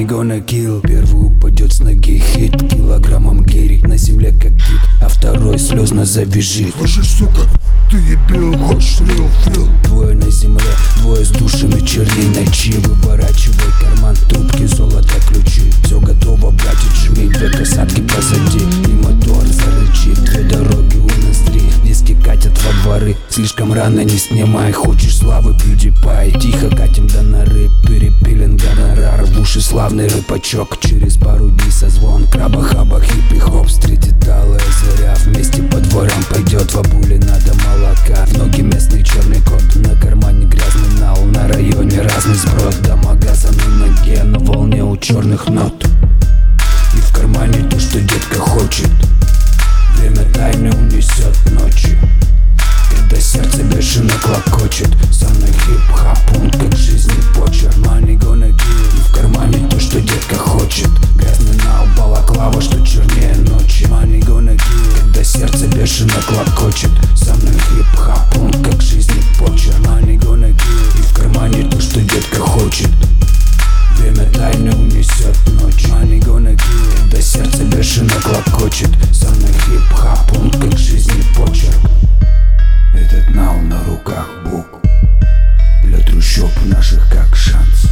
gonna kill Первый упадет с ноги хит Килограммом гири. На земле как кит А второй слезно завяжет Слышишь, сука, ты ебил, хочешь real feel Двое на земле, двое с душами черней ночи Выворачивай карман, трубки, золото, ключи. Все готово, братья, жми, две касатки позади. И мотор зарычит, две дороги у нас три Диски катят во дворы, слишком рано не снимай. Хочешь славы, PewDiePie Тихо катим Славный рыбачок, через пару дней созвон. Краба, хаба, хиппи-хоп, встретит алая заря. Вместе по дворам пойдет в бабуле надо молока. В ноги местный черный кот, на кармане грязный нал. На районе разный сброд, дома газа на ноге На волне у черных нот. И в кармане то, что детка хочет. Время тайны унесет ночи. Когда сердце бешено клокочет. Со мной хип-хап, он как Машина клокочет, со мной хип хоп Он как жизнь почерк, money gonna give И в кармане то, что детка хочет. Время тайно унесет ночь. Money gonna give До сердца бешено клокочет. Со мной хип хоп он как жизнь почерк. Этот нал на руках бук Для трущоб наших как шанс.